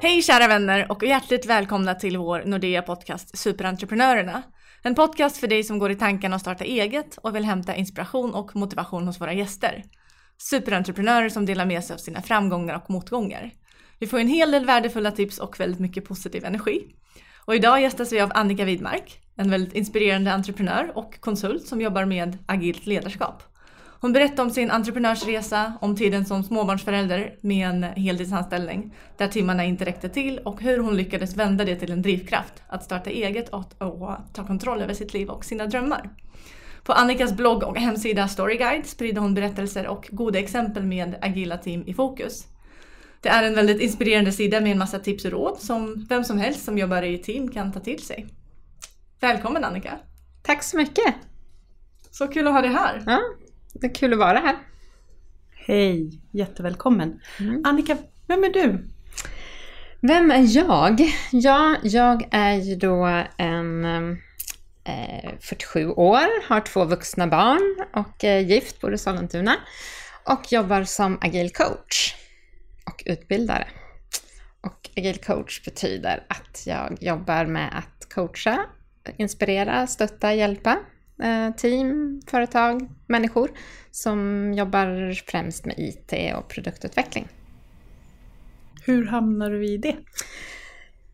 Hej kära vänner och hjärtligt välkomna till vår Nordea podcast Superentreprenörerna. En podcast för dig som går i tanken att starta eget och vill hämta inspiration och motivation hos våra gäster. Superentreprenörer som delar med sig av sina framgångar och motgångar. Vi får en hel del värdefulla tips och väldigt mycket positiv energi. Och idag gästas vi av Annika Widmark, en väldigt inspirerande entreprenör och konsult som jobbar med agilt ledarskap. Hon berättar om sin entreprenörsresa, om tiden som småbarnsförälder med en heltidsanställning där timmarna inte räckte till och hur hon lyckades vända det till en drivkraft att starta eget och, ta kontroll över sitt liv och sina drömmar. På Annikas blogg och hemsida Storyguide sprider hon berättelser och goda exempel med agila team i fokus. Det är en väldigt inspirerande sida med en massa tips och råd som vem som helst som jobbar i team kan ta till sig. Välkommen Annika! Tack så mycket! Så kul att ha dig här! Ja, det är kul att vara här. Hej, jättevälkommen. Mm. Annika, vem är du? Vem är jag? Ja, jag är ju då en eh, 47 år, har två vuxna barn och är gift, bor i Sollentuna och jobbar som agil coach och utbildare. Och agil coach betyder att jag jobbar med att coacha, inspirera, stötta, hjälpa Eh, team, företag, människor som jobbar främst med IT och produktutveckling. Hur hamnar du i det?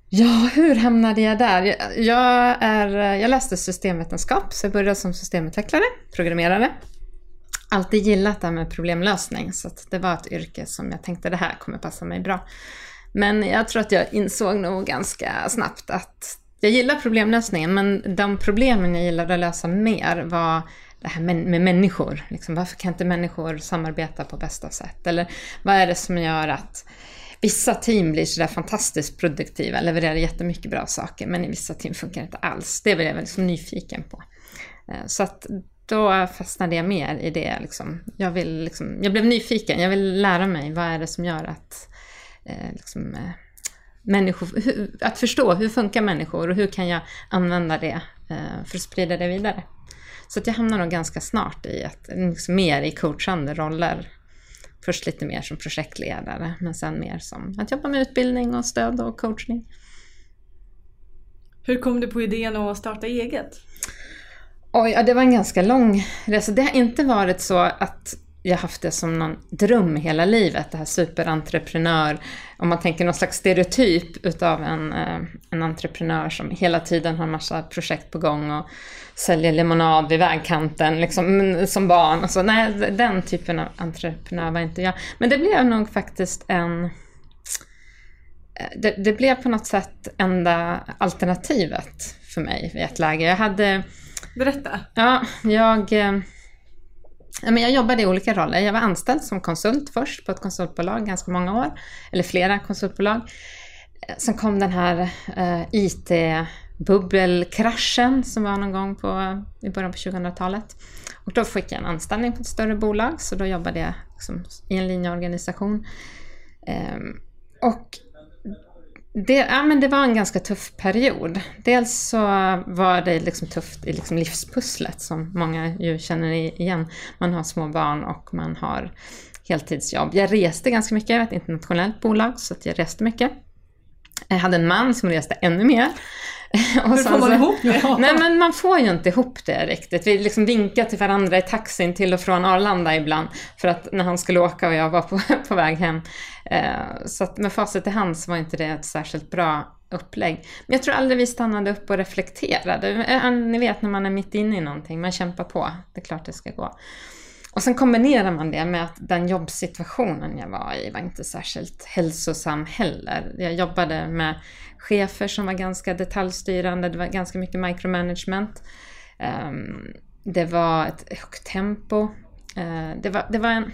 Ja, hur hamnade jag där? Jag, är, jag läste systemvetenskap, så jag började som systemutvecklare, programmerare. Alltid gillat det här med problemlösning, så det var ett yrke som jag tänkte det här kommer passa mig bra. Men jag tror att jag insåg nog ganska snabbt att jag gillar problemlösningen, men de problemen jag gillade att lösa mer var det här med, med människor. Liksom, varför kan inte människor samarbeta på bästa sätt? Eller vad är det som gör att vissa team blir sådär fantastiskt produktiva, levererar jättemycket bra saker, men i vissa team funkar det inte alls. Det blev jag liksom nyfiken på. Eh, så att då fastnade jag mer i det. Liksom. Jag, vill liksom, jag blev nyfiken, jag vill lära mig vad är det som gör att eh, liksom, eh, människor, att förstå hur funkar människor och hur kan jag använda det eh, för att sprida det vidare. Så att jag hamnar nog ganska snart i att, liksom mer i coachande roller. Först lite mer som projektledare, men sen mer som att jobba med utbildning och stöd och coachning. Hur kom du på idén att starta eget? Oj, ja, det var en ganska lång resa. Det har inte varit så att jag haft det som någon dröm hela livet, det här superentreprenör. Om man tänker någon slags stereotyp utav en, eh, en entreprenör som hela tiden har massa projekt på gång och säljer lemonad vid vägkanten liksom, som barn. Alltså, nej, den typen av entreprenör var inte jag. Men det blev nog faktiskt en... Eh, det, det blev på något sätt enda alternativet för mig i ett läge. Jag hade... Berätta. Ja, jag jag jobbade i olika roller. Jag var anställd som konsult först på ett konsultbolag ganska många år, eller flera konsultbolag. Eh, sen kom den här eh, IT-bubbelkraschen som var någon gång på, i början på 2000-talet. Och då fick jag en anställning på ett större bolag, så då jobbade jag liksom i en linjeorganisation. Eh, och det, ja, men det var en ganska tuff period. Dels så var det liksom tufft i liksom livspusslet som många ju känner igen. Man har små barn och man har heltidsjobb. Jag reste ganska mycket, jag var ett internationellt bolag så jag reste mycket. Jag hade en man som reste ännu mer. Hur får man ihop det? Nej men man får ju inte ihop det riktigt. Vi liksom vinkade till varandra i taxin till och från Arlanda ibland. För att när han skulle åka och jag var på, på väg hem. Eh, så att med facit i hand så var inte det ett särskilt bra upplägg. Men jag tror aldrig vi stannade upp och reflekterade. Eh, ni vet när man är mitt inne i någonting, man kämpar på. Det är klart det ska gå. Och sen kombinerar man det med att den jobbsituationen jag var i var inte särskilt hälsosam heller. Jag jobbade med chefer som var ganska detaljstyrande, det var ganska mycket micromanagement. Ehm, det var ett högt tempo. Eh, det var, det var en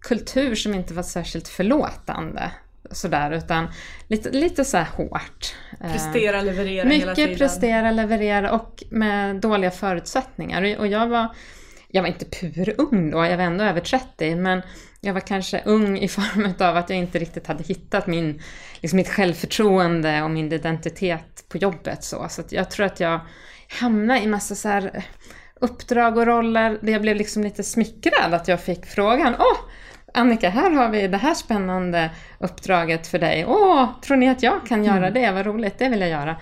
kultur som inte var särskilt förlåtande sådär, utan lite, lite så här hårt. Prestera, leverera Mycket hela tiden. prestera, leverera och med dåliga förutsättningar. Och jag var jag var inte purung då, jag var ändå över 30, men jag var kanske ung i form av att jag inte riktigt hade hittat min, liksom mitt självförtroende och min identitet på jobbet. Så, så jag tror att jag hamnade i massa så här uppdrag och roller där jag blev liksom lite smickrad att jag fick frågan Åh, Annika, här har vi det här spännande uppdraget för dig. Åh, tror ni att jag kan göra Mm. det? Vad roligt, det vill jag göra.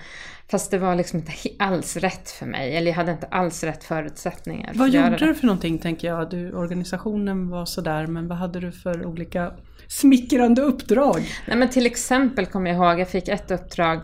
Fast det var liksom inte alls rätt för mig, eller jag hade inte alls rätt förutsättningar för Vad göra gjorde du för någonting tänker jag? Du, organisationen var sådär, men vad hade du för olika smickrande uppdrag? Nej, men till exempel kommer jag ihåg, jag fick ett uppdrag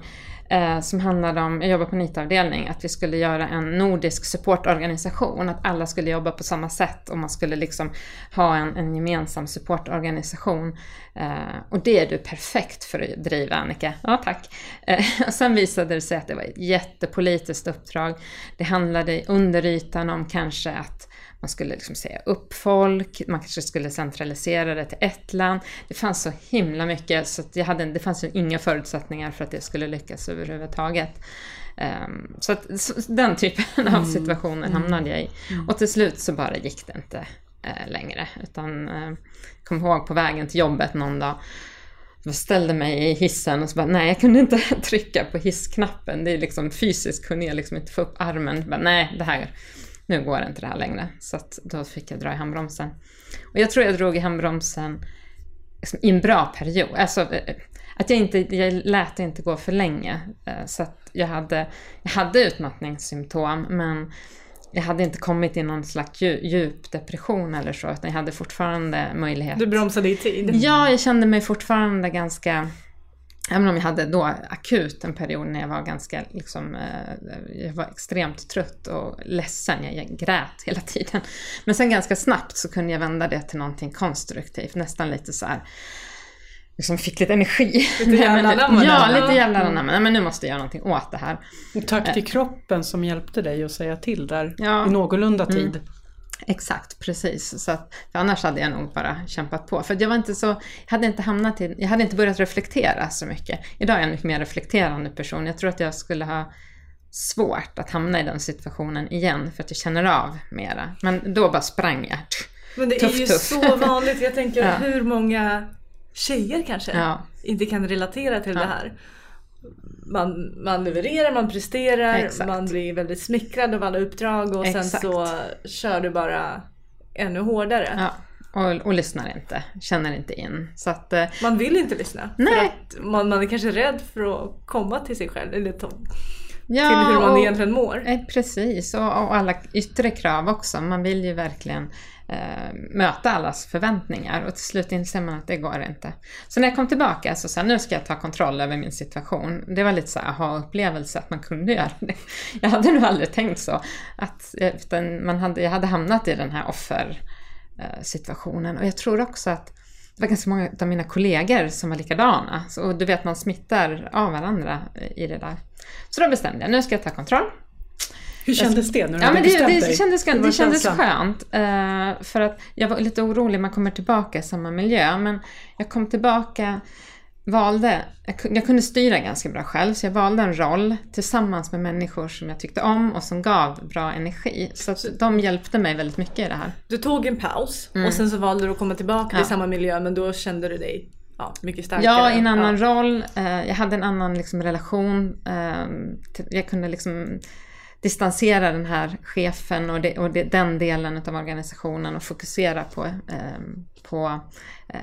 eh, som handlade om, jag jobbar på en it-avdelning, att vi skulle göra en nordisk supportorganisation, att alla skulle jobba på samma sätt och man skulle liksom ha en, en gemensam supportorganisation. Eh, och det är du perfekt för att driva Annika. Ja, tack. Eh, och sen visade det sig att det var ett jättepolitiskt uppdrag. Det handlade under ytan om kanske att man skulle liksom säga upp folk, man kanske skulle centralisera det till ett land. Det fanns så himla mycket så jag hade, det fanns ju inga förutsättningar för att det skulle lyckas överhuvudtaget. Um, så, att, så den typen av situationer hamnade jag i. Och till slut så bara gick det inte uh, längre. Utan uh, kom ihåg på vägen till jobbet någon dag jag ställde mig i hissen och så bara, nej jag kunde inte trycka på hissknappen. Det är liksom fysiskt kunde jag liksom inte få upp armen. Bara, nej, det här, nu går inte det här längre. Så då fick jag dra i handbromsen. Och jag tror jag drog i handbromsen i en bra period. Alltså, eh, att jag inte, jag lät det inte gå för länge. Eh, Så att jag hade, jag hade utmattningssymptom men jag hade inte kommit i någon slags dju- djup depression eller så, utan jag hade fortfarande möjlighet. Du bromsade i tid. Ja, jag kände mig fortfarande ganska Även om jag hade då akut en period när jag var ganska liksom, eh, jag var extremt trött och ledsen, jag, grät hela tiden. Men sen ganska snabbt så kunde jag vända det till någonting konstruktivt, nästan lite så här liksom fick lite energi. Lite jävla Ja, lite jävla. Nej, men nu måste jag göra någonting åt det här. Och tack till kroppen som hjälpte dig att säga till där Ja. i någorlunda tid. Exakt, precis. Så att, annars hade jag nog bara kämpat på. För jag var inte så, jag hade inte hamnat i, jag hade inte börjat reflektera så mycket. Idag är jag en mycket mer reflekterande person. Jag tror att jag skulle ha svårt att hamna i den situationen igen för att jag känner av mera. Men då bara sprang jag. Men det Tuff, är ju tuff. så vanligt. Jag tänker Ja. hur många tjejer kanske Ja. inte kan relatera till Ja. det här. Man, man levererar, man presterar, Exakt. man blir väldigt smickrad av alla uppdrag och sen Exakt. så kör du bara ännu hårdare. Ja, och, och lyssnar inte, känner inte in. Så att, eh, Man vill inte lyssna. Nej. Man, man är kanske rädd för att komma till sig själv. Eller till, ja, till hur man och- egentligen mår. Eh, Precis, och, och alla yttre krav också. Man vill ju verkligen eh, möta allas förväntningar och till slut inser man att det går inte. Så när jag kom tillbaka så sa jag, nu ska jag ta kontroll över min situation. Det var lite så här aha-upplevelse att man kunde göra det. Jag hade nog aldrig tänkt så. Att, eh, utan man hade, jag hade hamnat i den här offersituationen eh, och jag tror också att det var ganska många av mina kollegor som var likadana. Så, och du vet, man smittar av varandra i det där. Så då bestämde jag, nu ska jag ta kontroll. Hur kändes det när du Ja, men det, det dig? kändes, var det kändes skönt. eh, för att jag var lite orolig, man kommer tillbaka i samma miljö. Men jag kom tillbaka, valde, jag, ku- jag kunde styra ganska bra själv. Så jag valde en roll tillsammans med människor som jag tyckte om och som gav bra energi. Så att de hjälpte mig väldigt mycket i det här. Du tog en paus och sen så valde du att komma tillbaka till Mm. Ja. samma miljö men då kände du dig ja, mycket starkare. Ja, i en annan Ja. roll. Eh, jag hade en annan liksom, relation. Eh, jag kunde liksom distansera den här chefen och, det, och det, den delen av organisationen och fokusera på, ehm, eh, på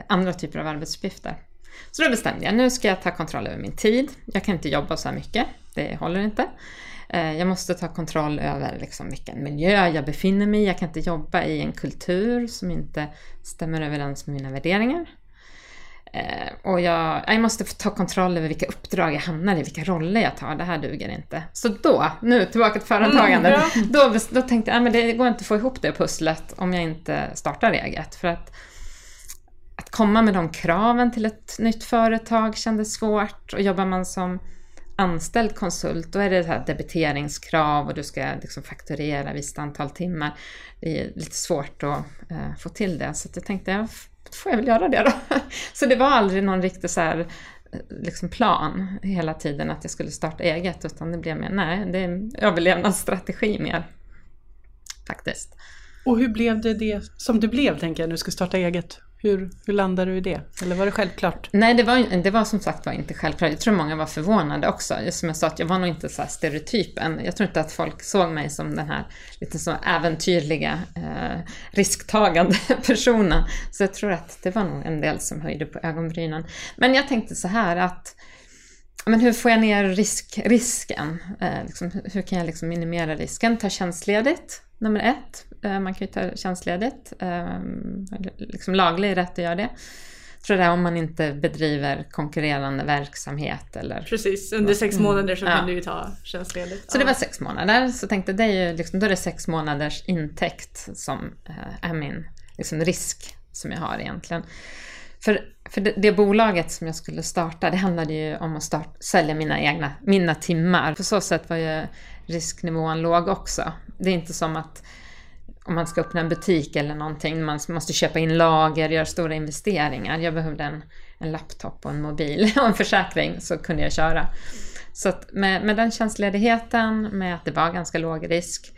andra typer av arbetsuppgifter. Så då bestämde jag, nu ska jag ta kontroll över min tid. Jag kan inte jobba så här mycket, det håller inte. Eh, jag måste ta kontroll över liksom vilken miljö jag befinner mig i. Jag kan inte jobba i en kultur som inte stämmer överens med mina värderingar. Eh, och jag, jag måste få ta kontroll över vilka uppdrag jag hamnar i, vilka roller jag tar. Det här duger inte. Så då, nu tillbaka till företagandet. Mm, då, då tänkte jag att det går inte att få ihop det pusslet om jag inte startar eget. För att, att komma med de kraven till ett nytt företag kändes svårt. Och jobbar man som anställd konsult, då är det här debiteringskrav och du ska liksom fakturera visst antal timmar. Det är lite svårt att eh, få till det, så jag tänkte, då får jag väl göra det då. Så det var aldrig någon riktig så här, liksom plan hela tiden att jag skulle starta eget, utan det blev mer, nej, det är en överlevnadsstrategi mer. Faktiskt. Och hur blev det det som det blev, tänker jag, när du skulle starta eget? Hur, hur landade du i det? Eller var det självklart? Nej, det var, det var som sagt var inte självklart. Jag tror många var förvånade också. Som jag sa, att jag var nog inte så här stereotypen. Jag tror inte att folk såg mig som den här lite så äventyrliga, eh, risktagande personen. Så jag tror att det var nog en del som höjde på ögonbrynen. Men jag tänkte så här att men hur får jag ner risk, risken? Eh, liksom, hur kan jag liksom minimera risken? Ta tjänstledigt, nummer ett. Eh, man kan ju ta tjänstledigt. Eh, liksom laglig rätt att göra det. Tror det om man inte bedriver konkurrerande verksamhet eller... Precis, under sex Mm. månader så kan du ju ta tjänstledigt. Så det var sex månader. Så tänkte det är ju liksom, då är det sex månaders intäkt som eh, är min liksom, risk som jag har egentligen. För, för det, det bolaget som jag skulle starta, det handlade ju om att start, sälja mina egna mina timmar. På så sätt var ju risknivån låg också. Det är inte som att om man ska öppna en butik eller någonting, man måste köpa in lager, göra stora investeringar. Jag behövde en, en laptop och en mobil och en försäkring så kunde jag köra. Så med, med den tjänstledigheten, med att det var ganska låg risk,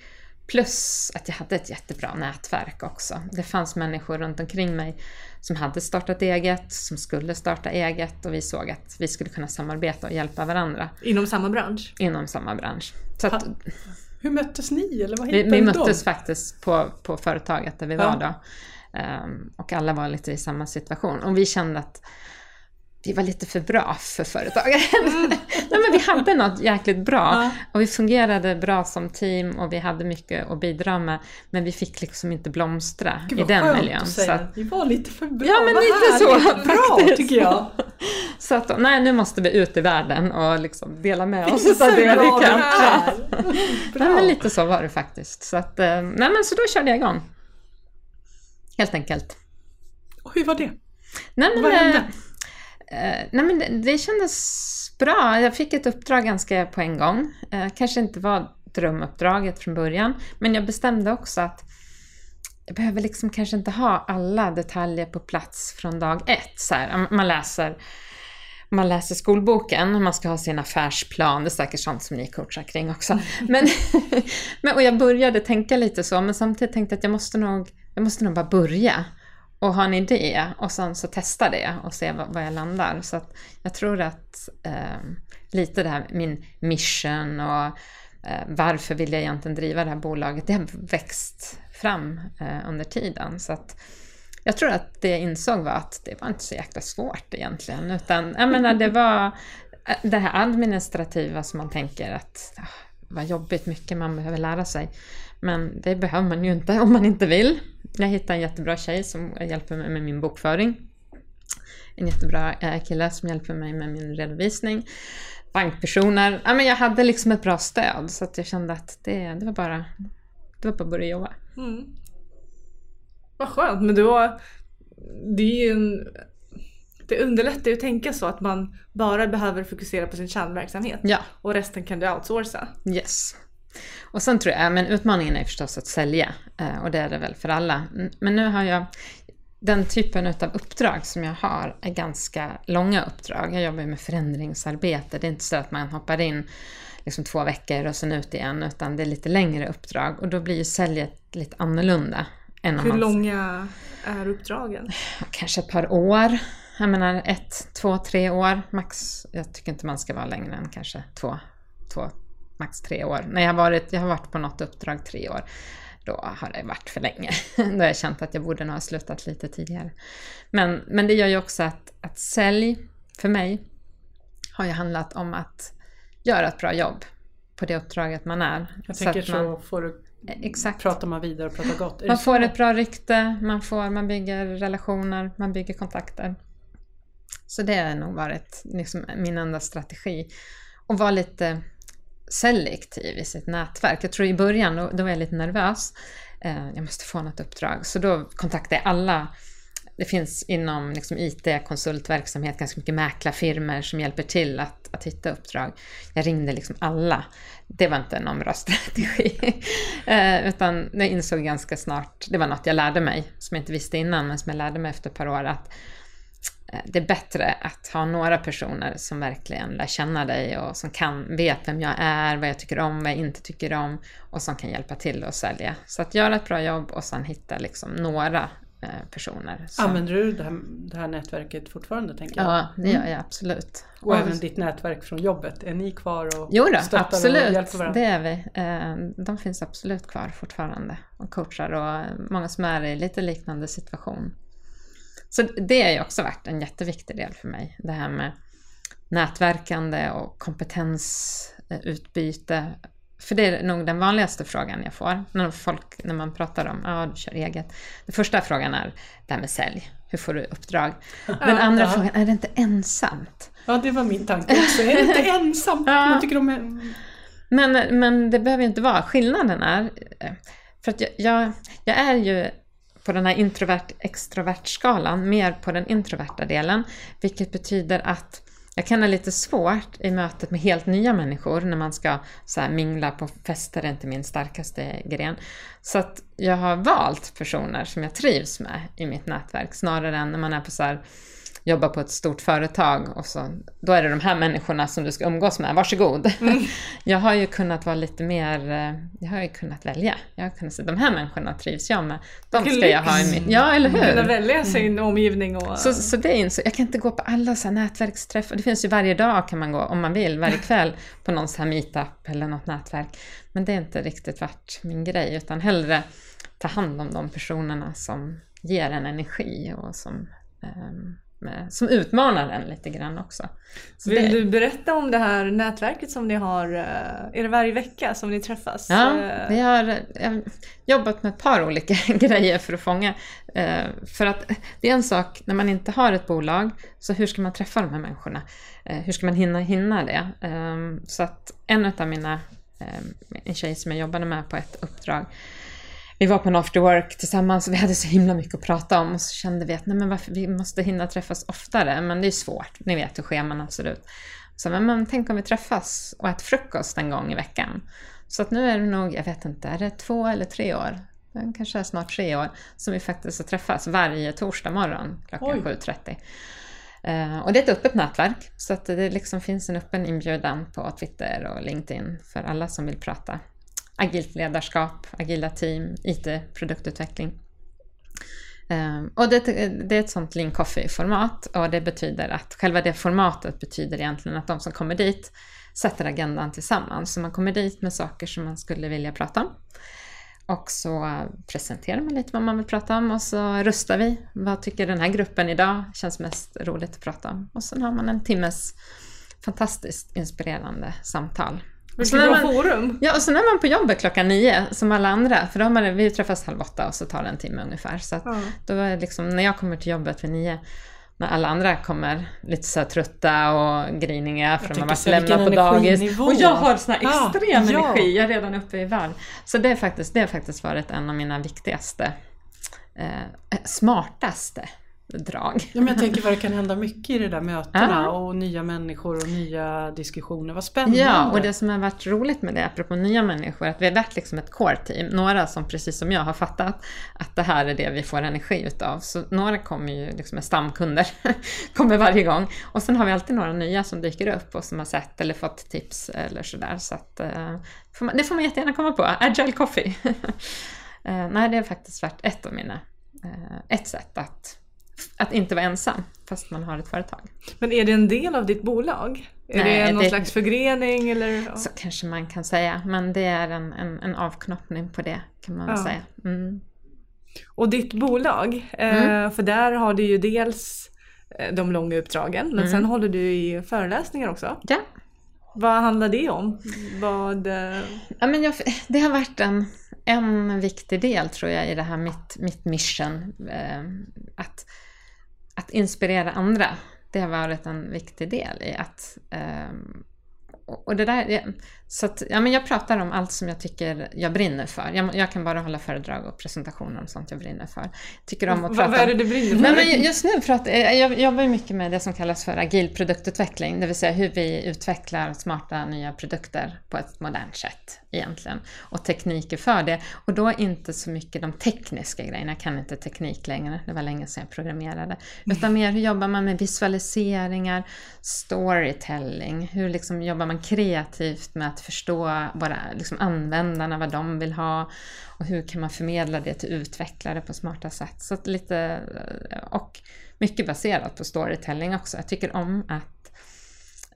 plus att jag hade ett jättebra nätverk också. Det fanns människor runt omkring mig som hade startat eget, som skulle starta eget och vi såg att vi skulle kunna samarbeta och hjälpa varandra Inom samma bransch? inom samma bransch. Så att Hur möttes ni? Eller vad vi, vi möttes dem? faktiskt på, på företaget där vi Ja. var då. Ehm, och alla var lite i samma situation. Och vi kände att vi var lite för bra för företaget. Nej, men vi hade något jäkligt bra. Ja. Och vi fungerade bra som team och vi hade mycket att bidra med. Men vi fick liksom inte blomstra Gud, i den miljön. att Så säga. att, Ni var lite för bra. Ja, men lite så. Bra tycker jag. så att, nej nu måste vi ut i världen och liksom dela med oss av det vi kan. Nej, men lite så var det faktiskt. Så, att, eh, nej, men så då körde jag igång. Helt enkelt. Och hur var det? Nej, men, Vad eh, hände? Eh, nej, men det, det kändes bra. Jag fick ett uppdrag ganska på en gång. Eh, kanske inte var drömuppdraget från början, men jag bestämde också att jag behöver liksom kanske inte ha alla detaljer på plats från dag ett. Så här, man läser man läser skolboken, man ska ha sin affärsplan, det är säkert sånt som ni coachar kring också. Men, men, och jag började tänka lite så, men samtidigt tänkte jag att jag måste nog, jag måste nog bara börja och ha en idé och sen så testa det och se var, var jag landar. Så att jag tror att eh, lite det här, min mission och eh, varför vill jag egentligen driva det här bolaget, det har växt fram eh, under tiden. Så att jag tror att det jag insåg var att det var inte så jäkla svårt egentligen. Utan jag menar, det var eh, det här administrativa som man tänker att ah, vad jobbigt mycket man behöver lära sig. Men det behöver man ju inte om man inte vill. Jag hittade en jättebra tjej som hjälper mig med min bokföring. En jättebra eh, kille som hjälper mig med min redovisning. Bankpersoner. Ja, men jag hade liksom ett bra stöd så att jag kände att det, det var bara det var bara att börja jobba. Mm. Vad skönt, men då... Det är ju en... Det underlättar ju att tänka så att man bara behöver fokusera på sin kärnverksamhet Ja. och resten kan du outsourca. Yes. Och sen tror jag, men utmaningen är förstås att sälja eh, och det är det väl för alla. Men nu har jag den typen av uppdrag som jag har är ganska långa uppdrag. Jag jobbar med förändringsarbete. Det är inte så att man hoppar in liksom två veckor och sen ut igen, utan det är lite längre uppdrag och då blir ju säljet lite annorlunda. Än Hur man långa är uppdragen? kanske ett par år. Jag menar ett, två, tre år max. Jag tycker inte man ska vara längre än kanske två, två max tre år. När jag har varit, jag har varit på något uppdrag tre år, då har det varit för länge. då har jag känt att jag borde nog ha slutat lite tidigare. Men, men det gör ju också att, att sälj, för mig, har ju handlat om att göra ett bra jobb på det uppdraget man är. Jag Så tänker att så, man- får du, Exakt. pratar man vidare och pratar gott. Man får ett bra rykte, man, får, man bygger relationer, man bygger kontakter. Så det har nog varit liksom min enda strategi. Och vara lite selektiv i sitt nätverk. Jag tror i början, då, då var jag lite nervös. Eh, jag måste få något uppdrag. Så då kontaktade jag alla. Det finns inom liksom IT, konsultverksamhet, ganska mycket mäklarfirmor som hjälper till att, att hitta uppdrag. Jag ringde liksom alla. Det var inte någon bra strategi. eh, utan jag insåg ganska snart, det var något jag lärde mig, som jag inte visste innan, men som jag lärde mig efter ett par år, att det är bättre att ha några personer som verkligen lär känna dig och som kan, vet vem jag är, vad jag tycker om, vad jag inte tycker om och som kan hjälpa till att sälja. Så att göra ett bra jobb och sen hitta liksom några eh, personer. Så, Använder du det här, det här nätverket fortfarande tänker jag? ja, det gör jag absolut. Och även ditt nätverk från jobbet, är ni kvar och Jo då, stöttar och absolut. hjälper varandra? Det är vi. Eh, De finns absolut kvar fortfarande och coachar och många som är i lite liknande situation. Så det har ju också varit en jätteviktig del för mig. Det här med nätverkande och kompetensutbyte. För det är nog den vanligaste frågan jag får när folk, när man pratar om, ja du kör eget. Den första frågan är det här med sälj. Hur får du uppdrag? Den andra frågan, är det inte ensamt? Ja, det var min tanke också. Är det inte ensamt? Ja. Man tycker om... Men, men det behöver ju inte vara. Skillnaden är, eh, för att jag, jag, jag är ju på den här introvert-extrovert-skalan mer på den introverta delen, vilket betyder att jag kan ha lite svårt i mötet med helt nya människor när man ska så här, mingla på fester, är inte min starkaste gren. Så att jag har valt personer som jag trivs med i mitt nätverk snarare än när man är på så här, jobbar på ett stort företag och så, då är det de här människorna som du ska umgås med, varsågod. Jag har ju kunnat vara lite mer, eh, jag har ju kunnat välja. Jag har kunnat säga, de här människorna trivs jag med. De ska jag ha i mitt, ja eller Kunna hur? välja sin omgivning och... Så, så det är så, jag kan inte gå på alla så här nätverksträffar. Det finns ju varje dag kan man gå om man vill, varje kväll på någon så här meetup eller något nätverk. Men det är inte riktigt varit min grej utan hellre ta hand om de personerna som ger en energi och som, ehm, med, som utmanar en lite grann också. Så Vill det- du berätta om det här nätverket som ni har? eh, Är det varje vecka som ni träffas? Ja, Eh, vi har eh, jobbat med ett par olika grejer för att fånga. För att det är en sak när man inte har ett bolag, så hur ska man träffa de här människorna? Hur ska man hinna, hinna det? Eh, Så att en av mina, en tjej som jag jobbade med på ett uppdrag, vi var på en after work tillsammans och vi hade så himla mycket att prata om och så kände vi att nej men varför, vi måste hinna träffas oftare, men det är svårt, ni vet hur scheman ser ut. Så men, men tänk om vi träffas och äter frukost en gång i veckan. Så att nu är det nog, jag vet inte, är det två eller tre år? Det kanske är snart tre år som vi faktiskt har träffats varje torsdag morgon klockan Oj. 7.30. Eh, och det är ett öppet nätverk, så att det liksom finns en öppen inbjudan på Twitter och LinkedIn för alla som vill prata agilt ledarskap, agila team, IT-produktutveckling. Ehm, och det, det är ett sånt lean coffee-format och det betyder att själva det formatet betyder egentligen att de som kommer dit sätter agendan tillsammans. Så man kommer dit med saker som man skulle vilja prata om. Och så presenterar man lite vad man vill prata om och så röstar vi. Vad tycker den här gruppen idag känns mest roligt att prata om? Och sen har man en timmes fantastiskt inspirerande samtal. Vilket bra man- forum! Ja, och sen är man på jobbet klockan nio som alla andra. För då har man, vi träffas halv åtta och så tar det en timme ungefär. Så Ja. då är liksom, när jag kommer till jobbet vid nio, när alla andra kommer lite så trötta och griniga för att de har tänker varit lämnade på dagis. Och jag har sån här extrem ja. energi, jag är redan uppe i varv. Så det, är faktiskt, det har faktiskt varit en av mina viktigaste, eh, smartaste drag. Ja, men jag tänker vad det kan hända mycket i de där mötena Ja. och nya människor och nya diskussioner. Vad spännande! Ja, och det som har varit roligt med det, apropå nya människor, att vi har varit liksom ett core-team. Några som precis som jag har fattat att det här är det vi får energi utav. Så några kommer ju liksom med stamkunder, kommer varje gång. Och sen har vi alltid några nya som dyker upp och som har sett eller fått tips eller sådär. Så att, eh, det får man jättegärna komma på. Agile Coffee. eh, nej, det har faktiskt varit ett av mina, eh, ett sätt att, att inte vara ensam fast man har ett företag. Men är det en del av ditt bolag? Är Nej, det någon det- slags förgrening eller? Så kanske man kan säga, men det är en, en, en avknoppning på det kan man Ja. säga. Mm. Och ditt bolag, eh, för där har du ju dels eh, de långa uppdragen men Mm. sen håller du i föreläsningar också. Ja, Vad handlar det om? Vad, eh, ja men jag, det har varit en, en viktig del tror jag i det här mitt, mitt mission. Att, att inspirera andra. Det har varit en viktig del i att ehm, och det där, så att, ja, men jag pratar om allt som jag tycker jag brinner för. Jag, jag kan bara hålla föredrag och presentationer om sånt jag brinner för. Tycker om att prata vad är det du brinner för? Nej, men ju- just nu pratar jag, jag jobbar mycket med det som kallas för agil produktutveckling, det vill säga hur vi utvecklar smarta nya produkter på ett modernt sätt egentligen. Och tekniker för det. Och då inte så mycket de tekniska grejerna, jag kan inte teknik längre, det var länge sedan jag programmerade. Utan mer hur jobbar man med visualiseringar, storytelling, hur liksom jobbar man kreativt med att förstå bara liksom användarna, vad de vill ha och hur kan man förmedla det till utvecklare på smarta sätt. Så lite, och mycket baserat på storytelling också. Jag tycker om att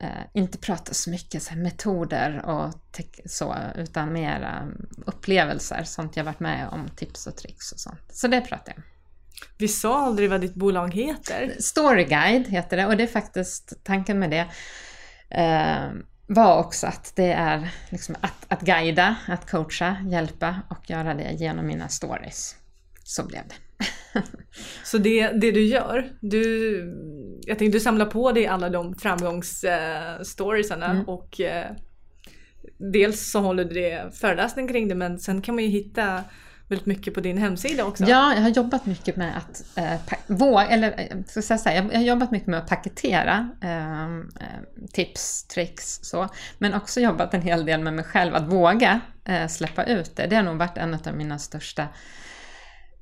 eh, inte prata så mycket så metoder och så, utan mer um, upplevelser, sånt jag varit med om, tips och tricks och sånt. Så det pratar jag om. Vi sa aldrig vad ditt bolag heter. Storyguide heter det och det är faktiskt tanken med det eh, var också att det är liksom att, att guida, att coacha, hjälpa och göra det genom mina stories. Så blev det. Så det, det du gör, du, jag tänkte du samlar på dig alla de framgångsstoriesarna mm. och eh, dels så håller du det föreläsning kring det men sen kan man ju hitta väldigt mycket på din hemsida också. Ja, jag har jobbat mycket med att eh, våga, eller eh, ska jag säga, jag har jobbat mycket med att paketera ehm, eh, tips, tricks så, men också jobbat en hel del med mig själv att våga eh, släppa ut det. Det har nog varit en av mina största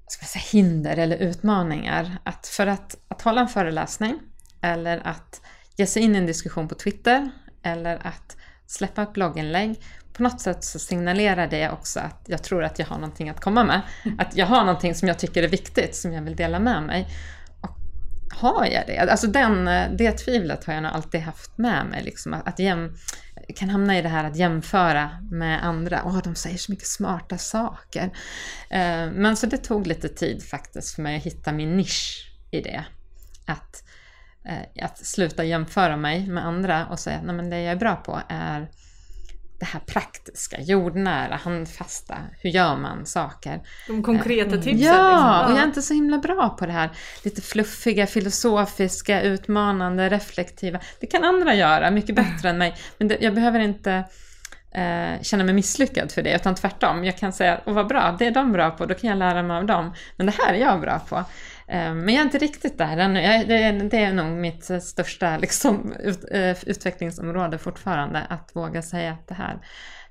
ska jag säga, hinder eller utmaningar. Att för att, att hålla en föreläsning eller att ge sig in i en diskussion på Twitter eller att släppa ett blogginlägg på något sätt så signalerar det också att jag tror att jag har någonting att komma med. Att jag har någonting som jag tycker är viktigt, som jag vill dela med mig. Och har jag det? Alltså den, det tvivlet har jag nog alltid haft med mig. Liksom, att, jäm, kan hamna i det här att jämföra med andra. Åh, de säger så mycket smarta saker. Eh, men så det tog lite tid faktiskt för mig att hitta min nisch i det. Att, eh, att sluta jämföra mig med andra och säga att det jag är bra på är det här praktiska, jordnära, handfasta. Hur gör man saker? De konkreta mm. tipsen. Ja, liksom. och jag är inte så himla bra på det här lite fluffiga, filosofiska, utmanande, reflektiva. Det kan andra göra mycket bättre än mig. Men det, jag behöver inte eh, känna mig misslyckad för det, utan tvärtom. Jag kan säga, åh vad bra, det är de bra på, då kan jag lära mig av dem. Men det här är jag bra på. Eh, men jag är inte riktigt där ännu. Det är nog mitt största liksom, ut, eh, utvecklingsområde fortfarande, att våga säga att det här,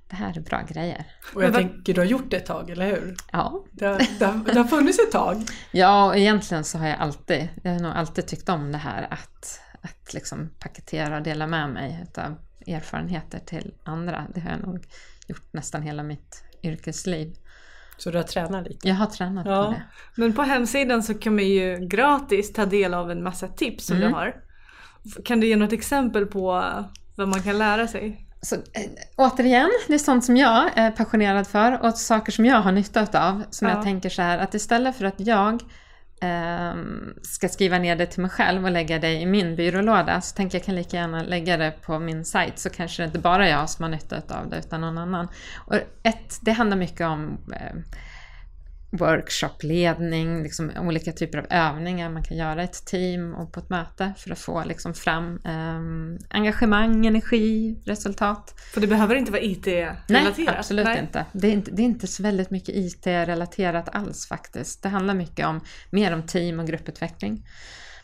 det här är bra grejer. Och jag tänker, du har gjort det ett tag, eller hur? Ja. Det har, det har, det har funnits ett tag? Ja, och egentligen så har jag alltid, jag har nog alltid tyckt om det här att, att liksom paketera och dela med mig av erfarenheter till andra. Det har jag nog gjort nästan hela mitt yrkesliv. Så du har tränat lite? Jag har tränat ja. på det. Men på hemsidan så kan man ju gratis ta del av en massa tips som mm. du har. Kan du ge något exempel på vad man kan lära sig? Så, äh, återigen, det är sånt som jag är passionerad för och saker som jag har nytta av. Som ja. jag tänker så här att istället för att jag eh, Ehm, ska skriva ner det till mig själv och lägga det i min byrålåda så tänker jag kan lika gärna lägga det på min sajt så kanske det inte bara jag som har nytta av det utan någon annan. Och ett, det handlar mycket om eh, workshopledning, liksom olika typer av övningar man kan göra i ett team och på ett möte för att få liksom fram eh, engagemang, energi, resultat. För det behöver inte vara IT-relaterat? Nej, absolut Nej. inte. Det är inte. Det är inte så väldigt mycket IT-relaterat alls faktiskt. Det handlar mycket om mer om team och grupputveckling.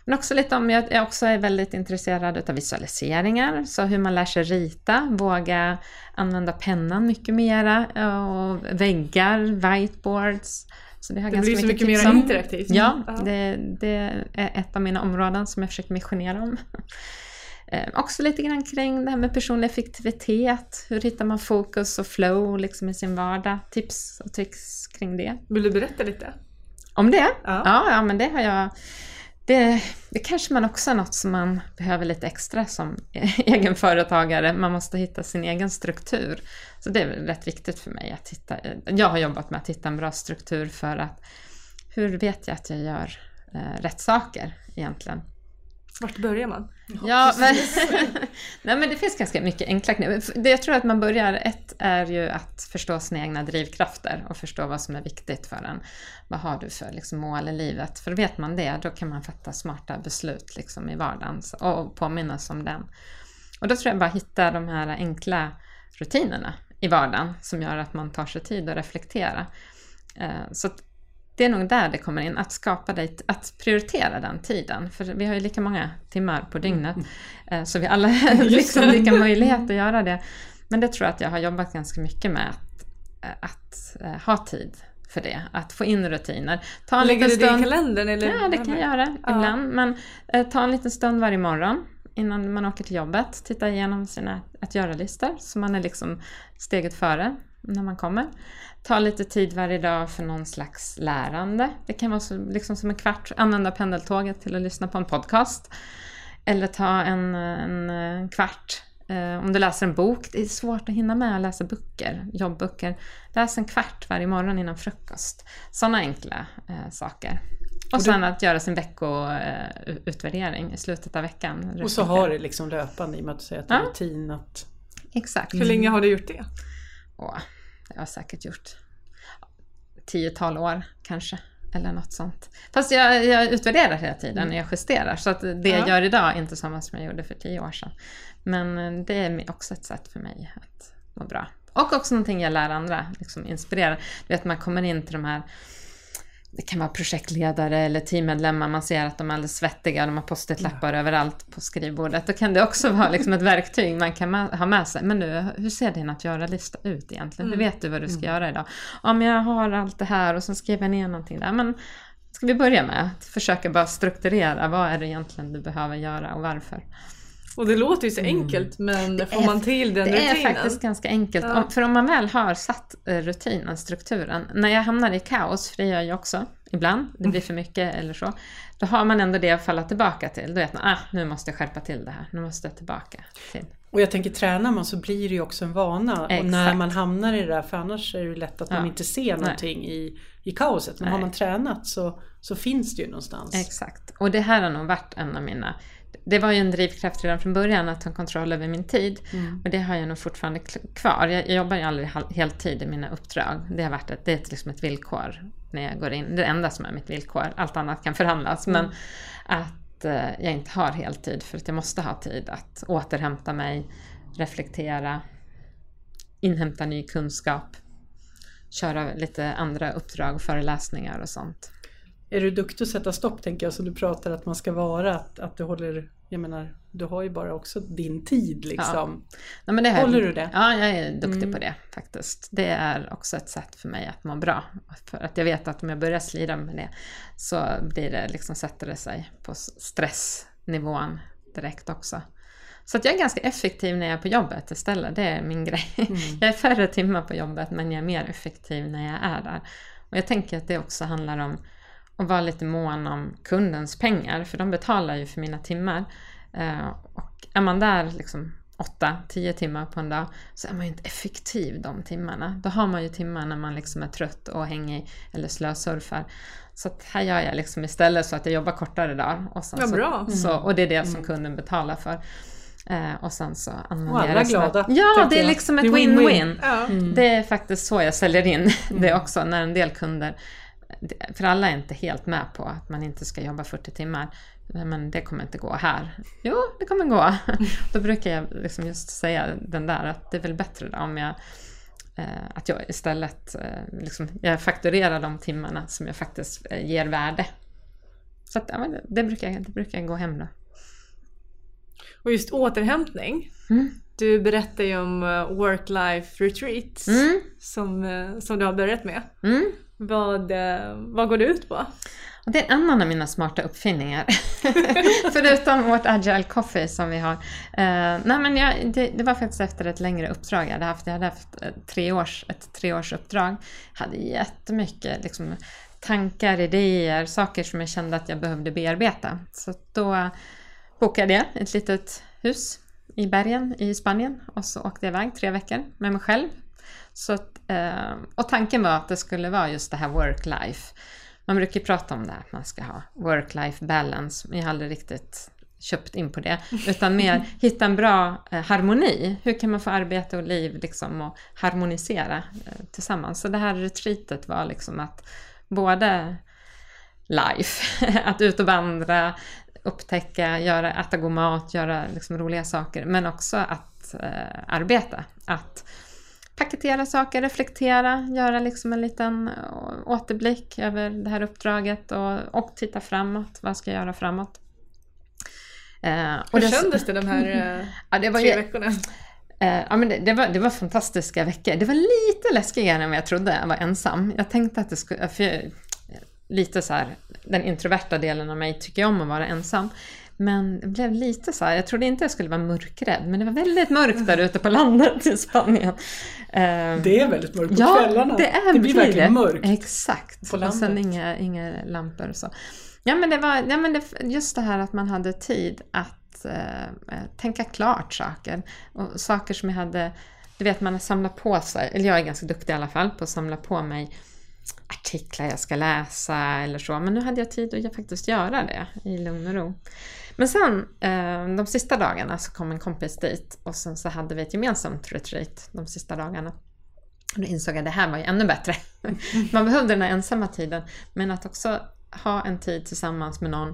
Men också lite om, jag också är väldigt intresserad av visualiseringar, så hur man lär sig rita, våga använda pennan mycket mera, och väggar, whiteboards. Så det, har det ganska blir så mycket mer interaktivt. Ja, det, det, är ett av mina områden som jag försöker missionera om. Eh, också lite grann kring det här med personlig effektivitet. Hur hittar man fokus och flow liksom i sin vardag? Tips och tricks kring det. Vill du berätta lite? Om det? Ja, ja, ja men det har jag det, det kanske man också är något som man behöver lite extra som egenföretagare. Man måste hitta sin egen struktur. Så det är rätt viktigt för mig att hitta. Jag har jobbat med att hitta en bra struktur för att hur vet jag att jag gör eh, rätt saker egentligen? Vart börjar man? Ja, men, nej, men det finns ganska mycket enkla knep. Det jag tror att man börjar, ett är ju att förstå sina egna drivkrafter och förstå vad som är viktigt för en. Vad har du för liksom, mål i livet? För vet man det, då kan man fatta smarta beslut liksom, i vardagen och påminnas om den. Och då tror jag bara hitta de här enkla rutinerna i vardagen som gör att man tar sig tid att reflektera. Eh, så det är nog där det kommer in, att skapa dig, att prioritera den tiden. För vi har ju lika många timmar på dygnet. Mm. Eh, så vi alla har liksom lika möjlighet att göra det. Men det tror jag att jag har jobbat ganska mycket med, att, eh, att eh, ha tid för det. Att få in rutiner. Ta en Lägger du stund... det i kalendern? Eller? Ja, det kan jag göra ja. ibland. Men ta en liten stund varje morgon innan man åker till jobbet. Titta igenom sina att göra-listor så man är liksom steget före när man kommer. Ta lite tid varje dag för någon slags lärande. Det kan vara så, liksom som en kvart, använda pendeltåget till att lyssna på en podcast. Eller ta en, en, en kvart eh, om du läser en bok. Det är svårt att hinna med att läsa böcker, jobbböcker. Läs en kvart varje morgon innan frukost. Sådana enkla eh, saker. Och, Och sen att göra sin veckoutvärdering i slutet av veckan. Och så har det liksom löpande i och med att du säger att det är Ja. rutin att... Exakt. Hur länge har du gjort det? Åh, det har jag säkert gjort tiotal år kanske. Eller något sånt. Fast jag, jag utvärderar hela tiden när jag justerar. Så att det jag Ja. gör idag är inte samma som jag gjorde för tio år sedan. Men eh, det är också ett sätt för mig att må bra. Och också någonting jag lär andra, liksom inspirerar. Du vet, man kommer in till de här det kan vara projektledare eller teammedlemmar, man ser att de är alldeles svettiga, de har post-it-lappar överallt på skrivbordet. Då kan det också vara liksom ett verktyg man kan ha med sig. Men nu, hur ser din att göra-lista ut egentligen? Hur vet du vad du ska göra idag? Ja, men jag har allt det här och sen skriver jag ner någonting där. Men ska vi börja med att försöka bara strukturera, vad är det egentligen du behöver göra och varför? Och det låter ju så enkelt men får är- man till den Det är rutinen? faktiskt ganska enkelt. Ja. Om, för om man väl har satt eh, rutinen, strukturen. När jag hamnar i kaos, för det gör jag ju också ibland, det blir för mycket eller så. Då har man ändå det att falla tillbaka till. Då vet man, ah, nu måste jag skärpa till det här. Nu måste jag tillbaka till. Och jag tänker tränar man så blir det ju också en vana. Och när Exakt. man hamnar i det där, för annars är det ju lätt att man Ja. inte ser någonting i, i kaoset. Men har Nej. man tränat så, så finns det ju någonstans. Exakt. Och det här har nog varit en av mina... Det var ju en drivkraft redan från början att ta kontroll över min tid. Mm. Och det har jag nog fortfarande kvar. Jag, jag jobbar ju aldrig heltid i mina uppdrag. Det har varit ett, det är ett, liksom ett villkor när jag går in. Det enda som är mitt villkor. Allt annat kan förhandlas. Men att eh, jag inte har heltid för att jag måste ha tid att återhämta mig, reflektera, inhämta ny kunskap, köra lite andra uppdrag och föreläsningar och sånt. Är du duktig att sätta stopp tänker jag, som du pratar att man ska vara? Att, att du håller, jag menar, du har ju bara också din tid liksom. Nej, men det har Håller du det? Ja, jag är duktig Mm. på det faktiskt. Det är också ett sätt för mig att må bra. För att jag vet att om jag börjar slira med det så blir det liksom, sätter det sig på stressnivån direkt också. Så att jag är ganska effektiv när jag är på jobbet istället. Det är min grej. Mm. Jag är färre timmar på jobbet men jag är mer effektiv när jag är där. Och jag tänker att det också handlar om att vara lite mån om kundens pengar. För de betalar ju för mina timmar. Eh, och är man där liksom 8-10 timmar på en dag så är man ju inte effektiv de timmarna. Då har man ju timmar när man liksom är trött och hängig eller slösurfar. Så att här gör jag liksom istället så att jag jobbar kortare dagar. Och, sen Ja, så, bra. Så, och det är det som kunden betalar för. Eh, och sen så använder Och alla jag glada, Ja, tänker det är jag. liksom ett win-win. Ja. Det är faktiskt så jag säljer in det också när en del kunder för alla är inte helt med på att man inte ska jobba 40 timmar. Men det kommer inte gå här. Jo, det kommer gå. Då brukar jag liksom just säga den där att det är väl bättre om jag eh, att jag istället eh, liksom, jag fakturerar de timmarna som jag faktiskt eh, ger värde. Så att, ja, det, brukar, det brukar gå hem då. Och just återhämtning. Mm. Du berättar ju om work-life retreats Mm. som, som du har börjat med. Mm. Vad, eh, vad går det ut på? Och det är en annan av mina smarta uppfinningar. Förutom vårt Agile Coffee som vi har. Eh, nej men jag, det, det var faktiskt efter ett längre uppdrag jag hade haft. Jag hade haft ett, treårs, ett treårsuppdrag. Jag hade jättemycket liksom, tankar, idéer, saker som jag kände att jag behövde bearbeta. Så då bokade jag ett litet hus i bergen i Spanien och så åkte jag iväg tre veckor med mig själv. Så att, eh, och tanken var att det skulle vara just det här work-life. Man brukar ju prata om det här att man ska ha work-life balance, men jag har aldrig riktigt köpt in på det. Utan mer hitta en bra eh, harmoni. Hur kan man få arbete och liv liksom och harmonisera eh, tillsammans? Så det här retreatet var liksom att både life, att ut och vandra, upptäcka, göra, äta god mat, göra liksom roliga saker, men också att eh, arbeta. Att paketera saker, reflektera, göra liksom en liten eh, återblick över det här uppdraget och, och titta framåt. Vad ska jag göra framåt? Eh, Hur det, kändes det de här eh, ja, det var tre veckorna? Eh, ja, men det, det, var, det var fantastiska veckor. Det var lite läskigare än vad jag trodde att vara ensam. Jag tänkte att det skulle... För jag, lite så här, den introverta delen av mig tycker om att vara ensam. Men det blev lite så här, jag trodde inte jag skulle vara mörkrädd, men det var väldigt mörkt där ute på landet i Spanien. Eh, Det är väldigt mörkt på ja, kvällarna. det, är, det blir verkligen mörkt. Exakt. på och sen landet. inga, inga lampor och så. Ja men det var ja, men det, just det här att man hade tid att eh, eh, tänka klart saker. Och saker som jag hade, du vet man har samlat på sig, eller jag är ganska duktig i alla fall på att samla på mig artiklar jag ska läsa eller så. Men nu hade jag tid att faktiskt göra det i lugn och ro. Men sen eh, de sista dagarna så kom en kompis dit och sen så hade vi ett gemensamt retreat de sista dagarna. Och då insåg jag att det här var ju ännu bättre. Man behövde den här ensamma tiden, men att också ha en tid tillsammans med någon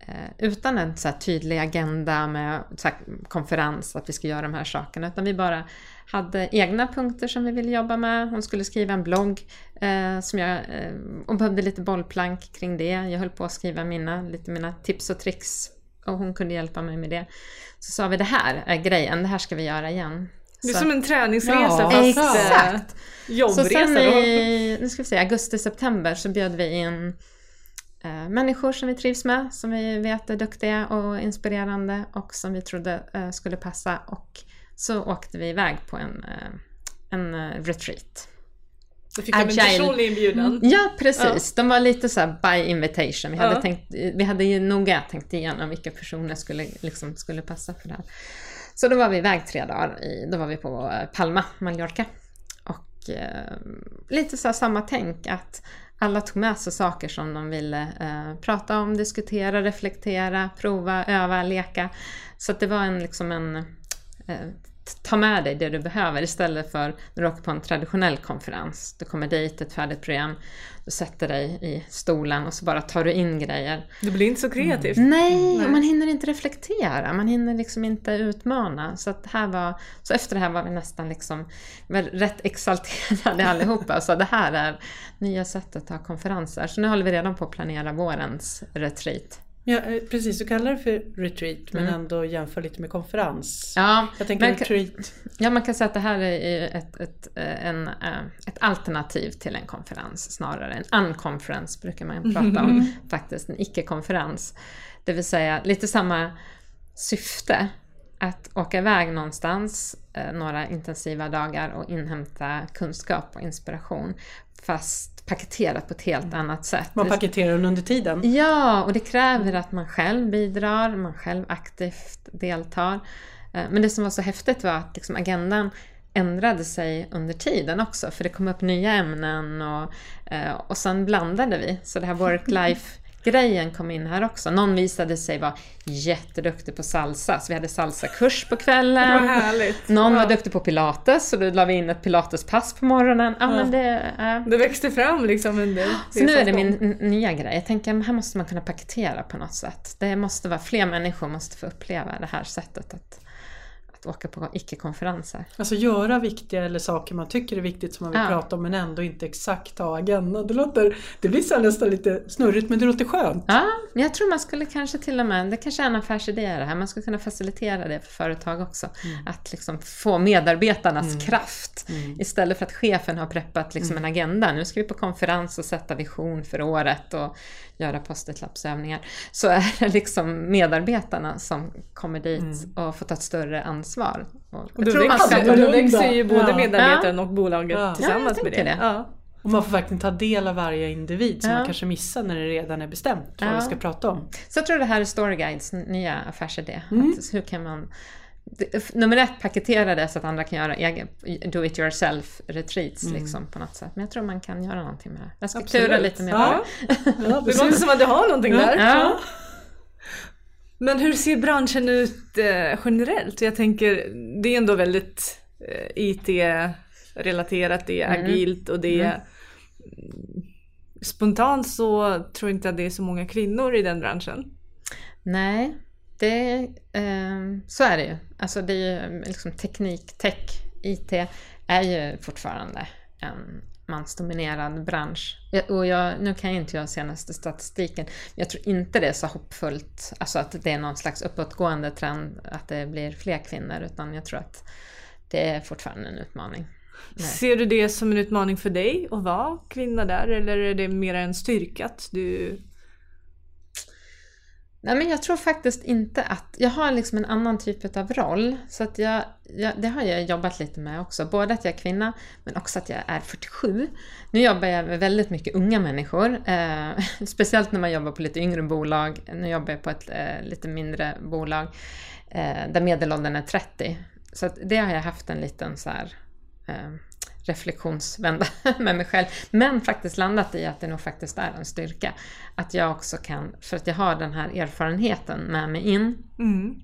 eh, utan en så tydlig agenda med så konferens, att vi ska göra de här sakerna, utan vi bara hade egna punkter som vi ville jobba med. Hon skulle skriva en blogg eh, som jag, eh, och behövde lite bollplank kring det. Jag höll på att skriva mina, lite mina tips och tricks och hon kunde hjälpa mig med det. Så sa vi det här är grejen, det här ska vi göra igen. Det är Så- som en träningsresa Ja, fast exakt. eh, jobbresa så sen i, nu ska vi se, augusti-september så bjöd vi in eh, människor som vi trivs med, som vi vet är duktiga och inspirerande och som vi trodde eh, skulle passa. Och så åkte vi iväg på en, eh, en eh, retreat. Då fick de en Agile. personlig inbjudan. Ja, precis. De var lite så by invitation. Vi hade, Ja. tänkt, vi hade ju noga tänkt igenom vilka personer skulle, liksom, skulle passa för det här. Så då var vi iväg tre dagar. I, då var vi på eh, Palma, Mallorca. Och eh, lite så samma tänk att alla tog med sig saker som de ville eh, prata om, diskutera, reflektera, prova, öva, leka. Så att det var en, liksom en eh, ta med dig det du behöver istället för när du åker på en traditionell konferens. Du kommer dit, ett färdigt program, du sätter dig i stolen och så bara tar du in grejer. Det blir inte så kreativt. Nej, Nej. och man hinner inte reflektera, man hinner liksom inte utmana. Så, att här var, så efter det här var vi nästan liksom rätt exalterade allihopa och sa det här är nya sättet att ha konferenser. Så nu håller vi redan på att planera vårens retreat. Ja, eh, precis, du kallar det för retreat men Mm. ändå jämför lite med konferens. Ja, Jag tänker men- retreat. Ja, man kan säga att det här är ett, ett, eh, en, eh, ett alternativ till en konferens snarare. En unconference brukar man prata om, faktiskt en icke-konferens. Det vill säga lite samma syfte, att åka iväg någonstans några intensiva dagar och inhämta kunskap och inspiration. Fast paketerat på ett helt annat sätt. Man paketerar den under tiden. Ja, och det kräver att man själv bidrar, man själv aktivt deltar. Eh, Men det som var så häftigt var att liksom agendan ändrade sig under tiden också, för det kom upp nya ämnen och, eh, och sen blandade vi. Så det här work-life-grejen kom in här också. Någon visade sig vara jätteduktig på salsa, så vi hade salsakurs på kvällen. Någon Ja. var duktig på pilates, så då la vi in ett pilatespass på morgonen. Ja, men det, eh, Det växte fram liksom under så nu är det min nya grej. Jag tänker här måste man kunna paketera på något sätt. Det måste vara, fler människor måste få uppleva det här sättet att, att åka på icke-konferenser. Alltså göra viktiga eller saker man tycker är viktigt som man vill Ja. prata om men ändå inte exakt ha agendan. Det, låter, det blir så nästan lite snurrigt men det låter skönt. Ja, jag tror man skulle kanske till och med, det kanske är en affärsidé det här, man skulle kunna facilitera det för företag också. Att liksom få medarbetarnas kraft istället för att chefen har preppat liksom en agenda. Nu ska vi på konferens och sätta vision för året och göra post-it-lappsövningar. Så är det liksom medarbetarna som kommer dit och får ta ett större ansvar. Och Och jag då tror man växer, ska- och då växer ju både Ja. medarbetaren och bolaget Ja. tillsammans Ja, med det. det. Ja. Och man får verkligen ta del av varje individ som Ja. man kanske missar när det redan är bestämt vad Ja. vi ska prata om. Så jag tror det här är Storyguides nya affärsidé. Mm. Att hur kan man Nummer ett, paketera det så att andra kan göra egen, do it yourself retreats liksom på något sätt. Men jag tror man kan göra någonting med det. Jag ska Absolut. klura lite mer på Ja. det. Ja, Det låter som att du har någonting där. Ja. Men hur ser branschen ut eh, generellt? Jag tänker, det är ändå väldigt eh, IT-relaterat, det är Mm. agilt och det är Spontant så tror jag inte att det är så många kvinnor i den branschen. Nej, det, eh, så är det ju. Alltså det är ju ehm, liksom teknik, tech, IT är ju fortfarande en mansdominerad bransch. Och jag, nu kan jag inte jag senaste statistiken, men jag tror inte det är så hoppfullt, alltså att det är någon slags uppåtgående trend att det blir fler kvinnor, utan jag tror att det är fortfarande en utmaning. Nej. Ser du det som en utmaning för dig att vara kvinna där eller är det mer en styrka att du... Nej, men jag tror faktiskt inte att... Jag har liksom en annan typ av roll. Så att jag, jag, det har jag jobbat lite med också. Både att jag är kvinna, men också att jag är 47. Nu jobbar jag med väldigt mycket unga människor. Eh, speciellt när man jobbar på lite yngre bolag. Nu jobbar jag på ett eh, lite mindre bolag eh, där medelåldern är 30. Så att det har jag haft en liten så här, eh, reflektionsvända med mig själv. Men faktiskt landat i att det nog faktiskt är en styrka. Att jag också kan, för att jag har den här erfarenheten med mig in. Mm.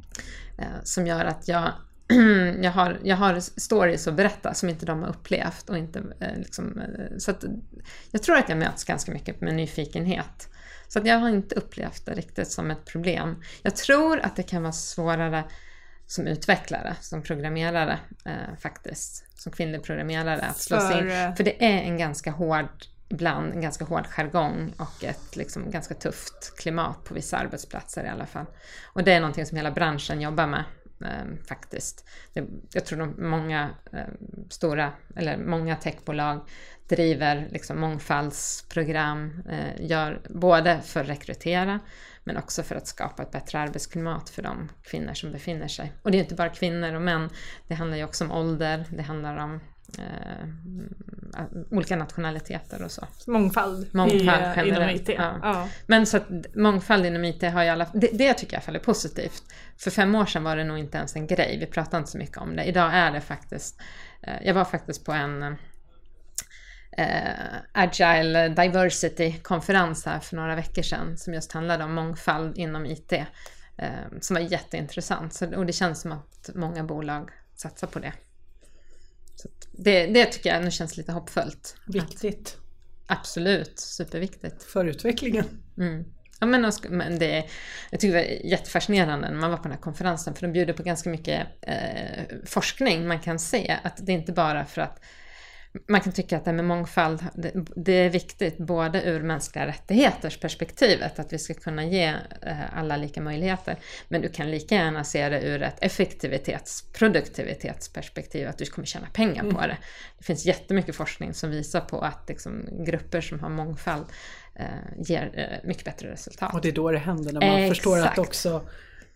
Eh, som gör att jag, jag, har, jag har stories att berätta som inte de har upplevt. Och inte, eh, liksom, eh, så att, jag tror att jag möts ganska mycket med nyfikenhet. Så att jag har inte upplevt det riktigt som ett problem. Jag tror att det kan vara svårare som utvecklare, som programmerare eh, faktiskt, som kvinnlig programmerare att slå sig in. För, För det är en ganska hård, ibland en ganska hård jargong och ett liksom ganska tufft klimat på vissa arbetsplatser i alla fall. Och det är någonting som hela branschen jobbar med eh, Ehm, faktiskt. Det, jag tror att många eh, stora, eller många techbolag driver liksom mångfaldsprogram, eh, gör både för att rekrytera men också för att skapa ett bättre arbetsklimat för de kvinnor som befinner sig. Och det är inte bara kvinnor och män, det handlar ju också om ålder, det handlar om eh, olika nationaliteter och så. Mångfald, Mångfald i, inom IT. ja. Ja. Men så att mångfald inom IT har jag alla det, det tycker jag i alla fall är positivt. För fem år sedan var det nog inte ens en grej, vi pratade inte så mycket om det. Idag är det faktiskt, eh, jag var faktiskt på en eh, Agile Diversity-konferens här för några veckor sedan som just handlade om mångfald inom IT. Eh, som var jätteintressant så, och det känns som att många bolag satsar på det. Att det, det tycker jag nu känns lite hoppfullt. Viktigt Absolut, superviktigt. för utvecklingen. Mm. Ja, men det, jag tycker det var jättefascinerande när man var på den här konferensen för de bjuder på ganska mycket eh, forskning. Man kan se att det är inte bara för att man kan tycka att det med mångfald, det, är viktigt både ur mänskliga rättigheters perspektivet, att vi ska kunna ge eh, alla lika möjligheter. Men du kan lika gärna se det ur ett effektivitets, produktivitetsperspektiv, att du kommer tjäna pengar på det. Det finns jättemycket forskning som visar på att liksom, grupper som har mångfald eh, ger eh, mycket bättre resultat. Och det är då det händer, när man förstår att Exakt. också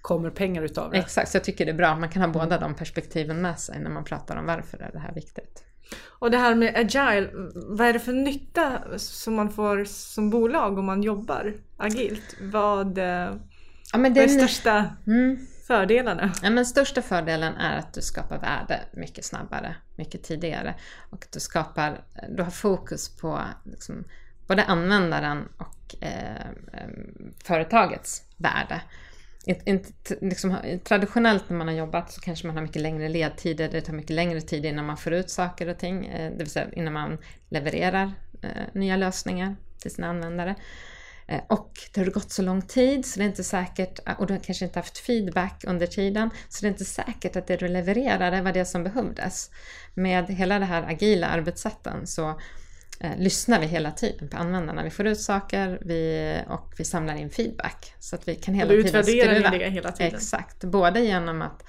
kommer pengar utav det. Exakt, så jag tycker det är bra. Man kan ha båda de perspektiven med sig när man pratar om varför är det här viktigt. Och det här med agile, vad är det för nytta som man får som bolag om man jobbar agilt? Vad, eh, Ja, vad är den- största Mm. fördelarna? Ja, men största fördelen är att du skapar värde mycket snabbare, mycket tidigare. Och du skapar, du har fokus på liksom, både användaren och eh, eh, företagets värde ett, ett, liksom, traditionellt när man har jobbat så kanske man har mycket längre ledtider, det tar mycket längre tid innan man får ut saker och ting, eh, det vill säga innan man levererar eh, nya lösningar till sina användare. Eh, och det har gått så lång tid så det är inte säkert, och du har kanske inte haft feedback under tiden, så det är inte säkert att det du levererade var det som behövdes. Med hela det här agila arbetssätten så eh, lyssnar vi hela tiden på användarna. Vi får ut saker vi, och vi samlar in feedback. Så att vi kan hela tiden skruva. det hela tiden? Exakt, både genom att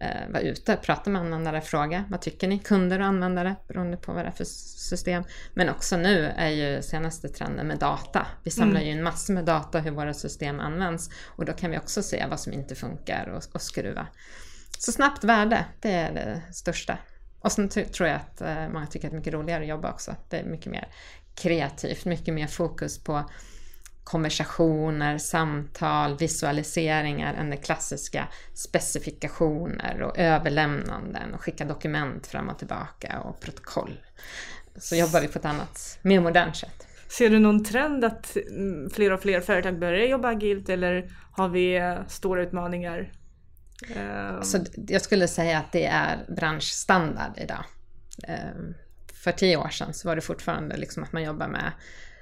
eh, vara ute, prata med användare, fråga vad tycker ni? Kunder och användare beroende på vad det är för system. Men också nu är ju senaste trenden med data. Vi samlar Mm. ju in massor med data hur våra system används och då kan vi också se vad som inte funkar och, och skruva. Så snabbt värde, det är det största. Och sen tror jag att eh, många tycker att det är mycket roligare att jobba också. Det är mycket mer kreativt, mycket mer fokus på konversationer, samtal, visualiseringar än det klassiska specifikationer och överlämnanden och skicka dokument fram och tillbaka och protokoll. Så jobbar vi på ett annat, mer modernt sätt. Ser du någon trend att mm, fler och fler företag börjar jobba agilt eller har vi eh, stora utmaningar? Eh, Så d- jag skulle säga att det är branschstandard idag. Eh, För tio år sedan så var det fortfarande liksom att man jobbar med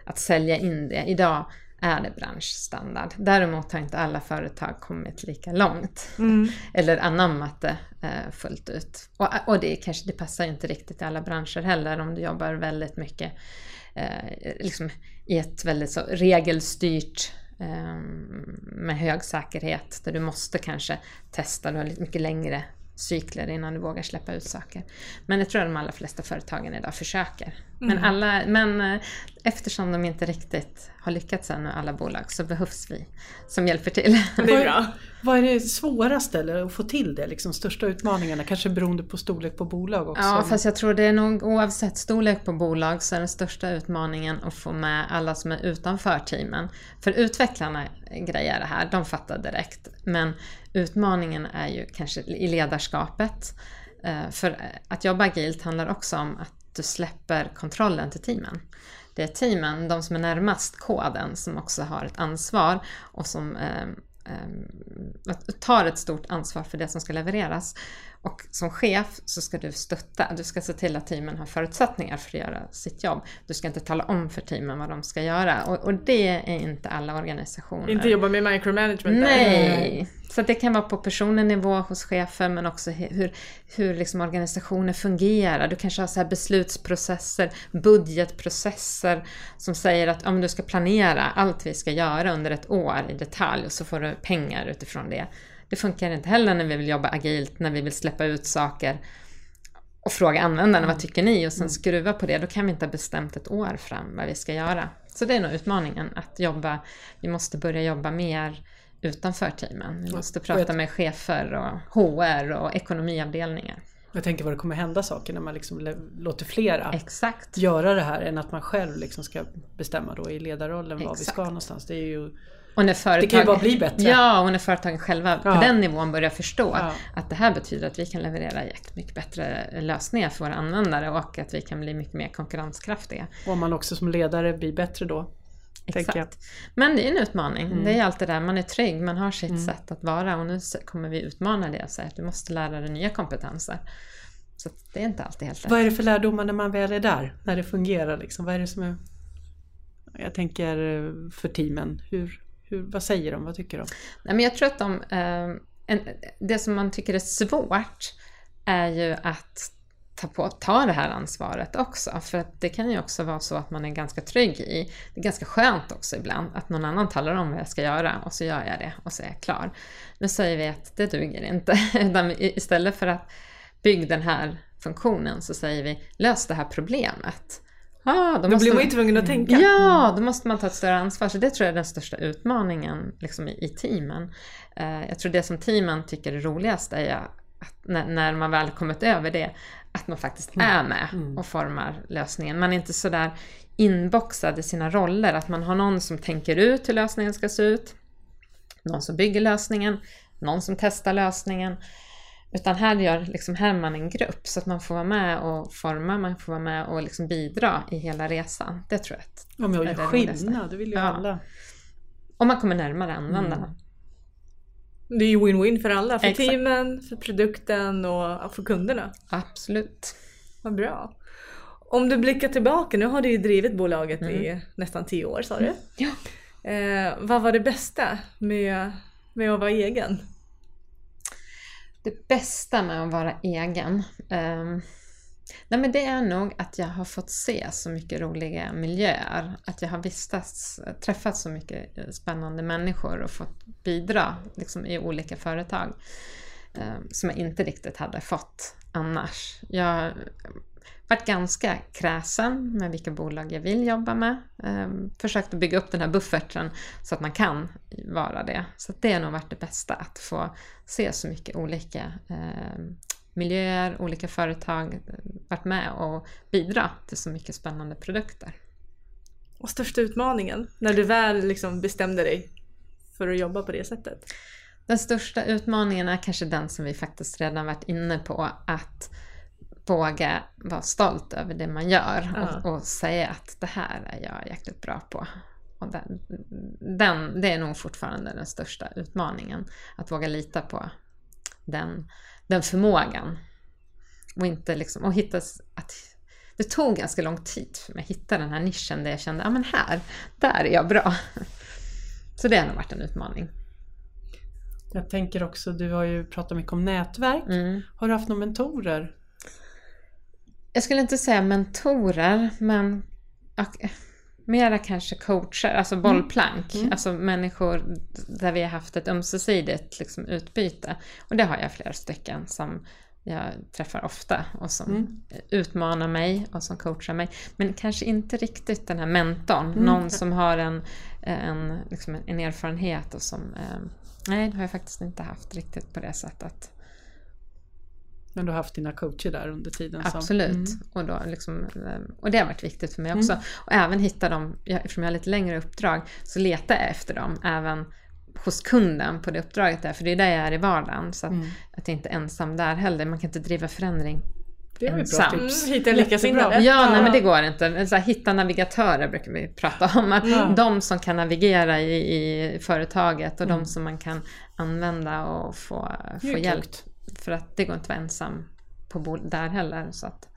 att sälja in det. Idag är det branschstandard. Däremot har inte alla företag kommit lika långt. mm, eller anammat det eh, fullt ut. Och, och det, kanske, det passar inte riktigt i alla branscher heller om du jobbar väldigt mycket eh, liksom i ett väldigt så regelstyrt Ehm, med hög säkerhet där du måste kanske testa, du har lite mycket längre cykler innan du vågar släppa ut saker. Men jag tror att de allra flesta företagen idag försöker Men, alla, men eh, eftersom de inte riktigt har lyckats ännu, alla bolag, så behövs vi som hjälper till. Det är bra. Vad är det svåraste eller att få till det? Liksom största utmaningarna? Kanske beroende på storlek på bolag också? Ja, fast jag tror det är nog oavsett storlek på bolag så är den största utmaningen att få med alla som är utanför teamen. För utvecklarna grejer det här, de fattar direkt. Men utmaningen är ju kanske i ledarskapet. Eh, för att jobba agilt handlar också om att du släpper kontrollen till teamen. Det är teamen, de som är närmast koden, som också har ett ansvar och som eh, eh, tar ett stort ansvar för det som ska levereras. Och som chef så ska du stötta, du ska se till att teamen har förutsättningar för att göra sitt jobb. Du ska inte tala om för teamen vad de ska göra och, och det är inte alla organisationer. Inte jobba med micromanagement där. Nej! Så det kan vara på personlig nivå hos chefer men också hur, hur liksom organisationer fungerar. Du kanske har så här beslutsprocesser, budgetprocesser som säger att om du ska planera allt vi ska göra under ett år i detalj och så får du pengar utifrån det. Det funkar inte heller när vi vill jobba agilt, när vi vill släppa ut saker och fråga användarna vad tycker ni och sen skruva på det. Då kan vi inte ha bestämt ett år fram vad vi ska göra. Så det är nog utmaningen att jobba. Vi måste börja jobba mer utanför teamen. Vi måste prata med chefer och HR och ekonomiavdelningar. Jag tänker vad det kommer hända saker när man liksom låter flera Exakt. göra det här än att man själv liksom ska bestämma då i ledarrollen var vi Exakt. ska någonstans. Det är ju Och när företag... Det kan ju bara bli bättre. Ja, och när företagen själva Ja. på den nivån börjar förstå Ja. att det här betyder att vi kan leverera jättemycket bättre lösningar för våra användare och att vi kan bli mycket mer konkurrenskraftiga. Och om man också som ledare blir bättre då. Exakt. Men det är en utmaning. Mm. Det är alltid där, man är trygg, man har sitt sätt att vara och nu kommer vi utmana det och säga att du måste lära dig nya kompetenser. Så det är inte alltid helt lätt. Vad är det för lärdomar när man väl är där? När det fungerar liksom? Vad är det som är... Jag tänker eh, för teamen. Hur, hur, vad säger de? Vad tycker de? Nej, men jag tror att de, eh, en, det som man tycker är svårt är ju att ta, på, ta det här ansvaret också. För att det kan ju också vara så att man är ganska trygg i, det är ganska skönt också ibland, att någon annan talar om vad jag ska göra och så gör jag det och så är jag klar. Nu säger vi att det duger inte, istället för att bygga den här funktionen så säger vi lös det här problemet. Ah, Då måste blir man ju tvungen att tänka. Ja, då måste man ta ett större ansvar. Så det tror jag är den största utmaningen liksom, i, i teamen. Eh, jag tror det som teamen tycker är roligast är att när, när man väl kommit över det, att man faktiskt är med och formar lösningen. Man är inte sådär inboxad i sina roller, att man har någon som tänker ut hur lösningen ska se ut, någon som bygger lösningen, någon som testar lösningen. Utan här gör liksom här är man en grupp så att man får vara med och forma, man får vara med och liksom bidra i hela resan. Det tror jag att Om jag är gör skillnad, det vill ju Ja. alla. Om man kommer närmare användarna. Det är ju win-win för alla. För Exakt. teamen, för produkten och för kunderna. Absolut. Vad bra. Om du blickar tillbaka, nu har du ju drivit bolaget Mm. i nästan tio år sa du. Ja. Eh, vad var det bästa med, med att vara egen? Det bästa med att vara egen, Um, nej men det är nog att jag har fått se så mycket roliga miljöer. Att jag har vistats, träffat så mycket eh, spännande människor och fått bidra liksom, i olika företag. Um, som jag inte riktigt hade fått annars. Jag varit ganska kräsen med vilka bolag jag vill jobba med. Ehm, försökt att bygga upp den här bufferten så att man kan vara det. Så det har nog varit det bästa, att få se så mycket olika eh, miljöer, olika företag, eh, varit med och bidra till så mycket spännande produkter. Och största utmaningen när du väl liksom bestämde dig för att jobba på det sättet? Den största utmaningen är kanske den som vi faktiskt redan varit inne på, att våga vara stolt över det man gör och, och säga att det här är jag jäkligt bra på. Och den, den, det är nog fortfarande den största utmaningen, att våga lita på den, den förmågan. Och inte liksom, och hitta, att, det tog ganska lång tid för mig att hitta den här nischen där jag kände, ja men här, där är jag bra. Så det har nog varit en utmaning. Jag tänker också, du har ju pratat mycket om nätverk. Mm. Har du haft några mentorer? Jag skulle inte säga mentorer, men och, mera kanske coacher, alltså bollplank. Alltså människor där vi har haft ett ömsesidigt liksom, utbyte. Och det har jag flera stycken som jag träffar ofta och som mm. utmanar mig och som coachar mig. Men kanske inte riktigt den här mentorn, mm. någon som har en, en, liksom en erfarenhet och som... Eh, nej, det har jag faktiskt inte haft riktigt på det sättet. Men du har haft dina coacher där under tiden? Som... Absolut. Mm. Och, då liksom, eh, och det har varit viktigt för mig också. Mm. Och även hitta dem, eftersom jag har lite längre uppdrag, så letar jag efter dem även hos kunden på det uppdraget där, för det är där jag är i vardagen. Så att, mm. att jag inte är ensam där heller. Man kan inte driva förändring det är ensam. Bra tips. Mm, hitta likasinnade. Ja, nej, men det går inte. Så här, hitta navigatörer brukar vi prata om. Att mm. De som kan navigera i, i företaget och mm. de som man kan använda och få, få hjälp. För att det går inte att vara ensam på där heller. Så att.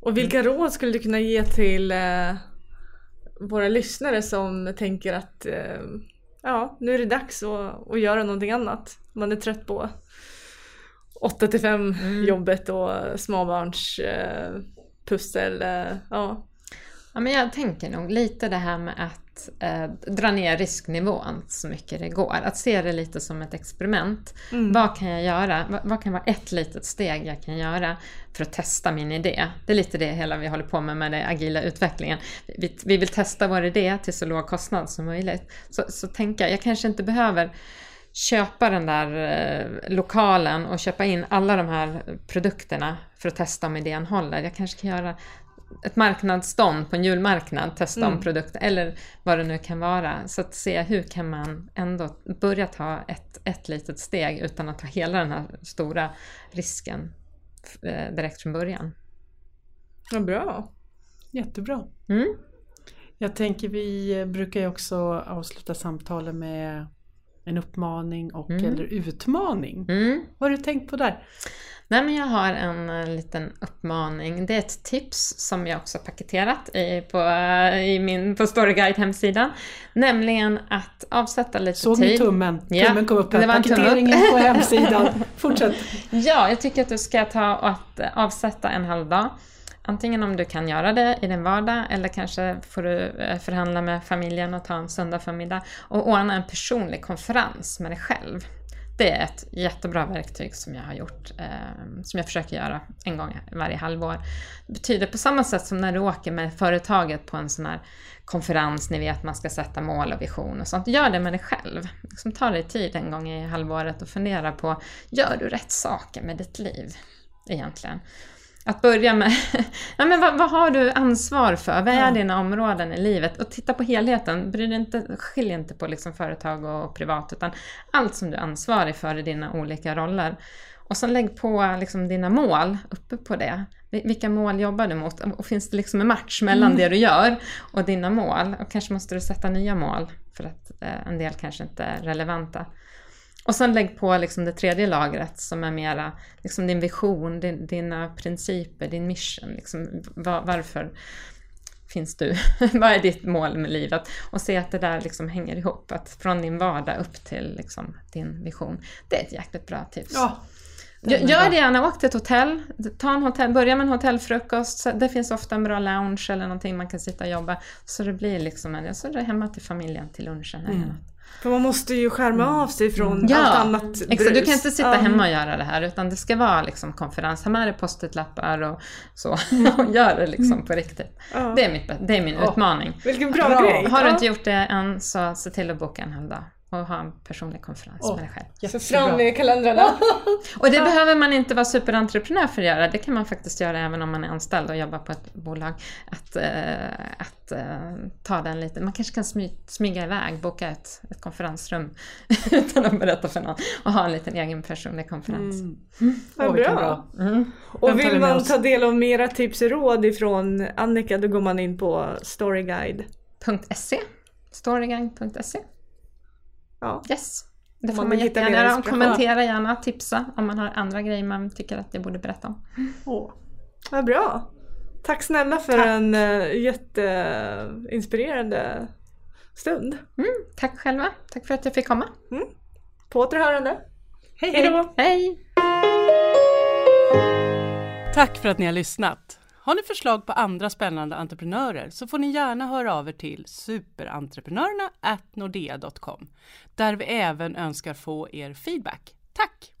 Och vilka råd skulle du kunna ge till eh, våra lyssnare som tänker att eh, ja, nu är det dags att, att göra någonting annat. Man är trött på 8 till 5 mm. jobbet och småbarns eh, pussel. Eh, ja. ja, men jag tänker nog lite det här med att eh, dra ner risknivån så mycket det går. Att se det lite som ett experiment. Mm. Vad kan jag göra? Vad, vad, kan vara ett litet steg jag kan göra för att testa min idé? Det är lite det hela vi håller på med med den agila utvecklingen. Vi, vi vill testa vår idé till så låg kostnad som möjligt. Så, så tänka, jag kanske inte behöver köpa den där eh, lokalen och köpa in alla de här produkterna för att testa om idén håller. Jag kanske kan göra ett marknadsstånd på en julmarknad, testa mm. om produkter eller vad det nu kan vara. Så att se hur kan man ändå börja ta ett, ett litet steg utan att ta hela den här stora risken eh, direkt från början. Ja, bra. Jättebra. Mm. Jag tänker vi brukar ju också avsluta samtalen med en uppmaning och mm. eller utmaning. Mm. Vad har du tänkt på där? Nej, men jag har en, en, liten uppmaning. Det är ett tips som jag också paketerat i, på, i min, på Storyguide hemsidan. Nämligen att avsätta lite Såg tid. Såg ni tummen? Tummen kom upp här. Paketeringen på hemsidan. Fortsätt. Ja, jag tycker att du ska ta och att avsätta en halv dag Antingen om du kan göra det i din vardag eller kanske får du eh, förhandla med familjen och ta en söndag förmiddag och ordna en personlig konferens med dig själv. Det är ett jättebra verktyg som jag har gjort, eh, som jag försöker göra en gång varje halvår. Det betyder på samma sätt som när du åker med företaget på en sån här konferens, ni vet man ska sätta mål och vision och sånt. Gör det med dig själv. Liksom ta dig tid en gång i halvåret och fundera på, gör du rätt saker med ditt liv egentligen? Att börja med, ja, men vad, vad, har du ansvar för? Vad är ja. dina områden i livet? Och titta på helheten. Bry inte, skilj inte på liksom företag och privat, utan allt som du är ansvarig för i dina olika roller. Och så lägg på liksom dina mål uppe på det. Vilka mål jobbar du mot? Och finns det liksom en match mellan mm. det du gör och dina mål? Och kanske måste du sätta nya mål, för att eh, en del kanske inte är relevanta. Och sen lägg på liksom det tredje lagret som är mera liksom din vision, din, dina principer, din mission. Liksom, var, varför finns du? Vad är ditt mål med livet? Och se att det där liksom hänger ihop. Att från din vardag upp till liksom din vision. Det är ett jäkligt bra tips. Ja, Gör det gärna, åk till ett hotell, ta en hotell, börja med en hotellfrukost, det finns ofta en bra lounge eller någonting man kan sitta och jobba, så det blir liksom en, så är det hemma till familjen till lunchen eller mm. något. För man måste ju skärma mm. av sig från ja, allt annat brus. Exakt, du kan inte sitta um. hemma och göra det här utan det ska vara liksom konferens. Ha med dig post-it-lappar och så. Mm. och gör det liksom på riktigt. Uh. Det, är mitt, det är min oh. utmaning. Vilken bra, bra. grej! Har du inte gjort det än så se till att boka en hel dag och ha en personlig konferens oh, med dig själv. Så fram i kalendrarna! och det ja. behöver man inte vara superentreprenör för att göra. Det kan man faktiskt göra även om man är anställd och jobbar på ett bolag. Att, uh, att uh, ta den lite. Man kanske kan smy, smyga iväg, boka ett, ett konferensrum utan att berätta för någon och ha en liten egen personlig konferens. Mm. Mm. Vad bra! bra. Mm. Och vill man ta del av mera tips och råd ifrån Annika då går man in på storyguide.se storyguide.se Ja. Yes. Det får man, man jättegärna göra. Kommentera gärna, tipsa om man har andra grejer man tycker att jag borde berätta om. Åh, vad bra! Tack snälla för tack. en uh, jätteinspirerande stund. Mm, tack själva. Tack för att jag fick komma. Mm. På återhörande. Hej hej! Hej! hej. Tack för att ni har lyssnat. Har ni förslag på andra spännande entreprenörer så får ni gärna höra av er till superentreprenörerna nordea.com där vi även önskar få er feedback. Tack!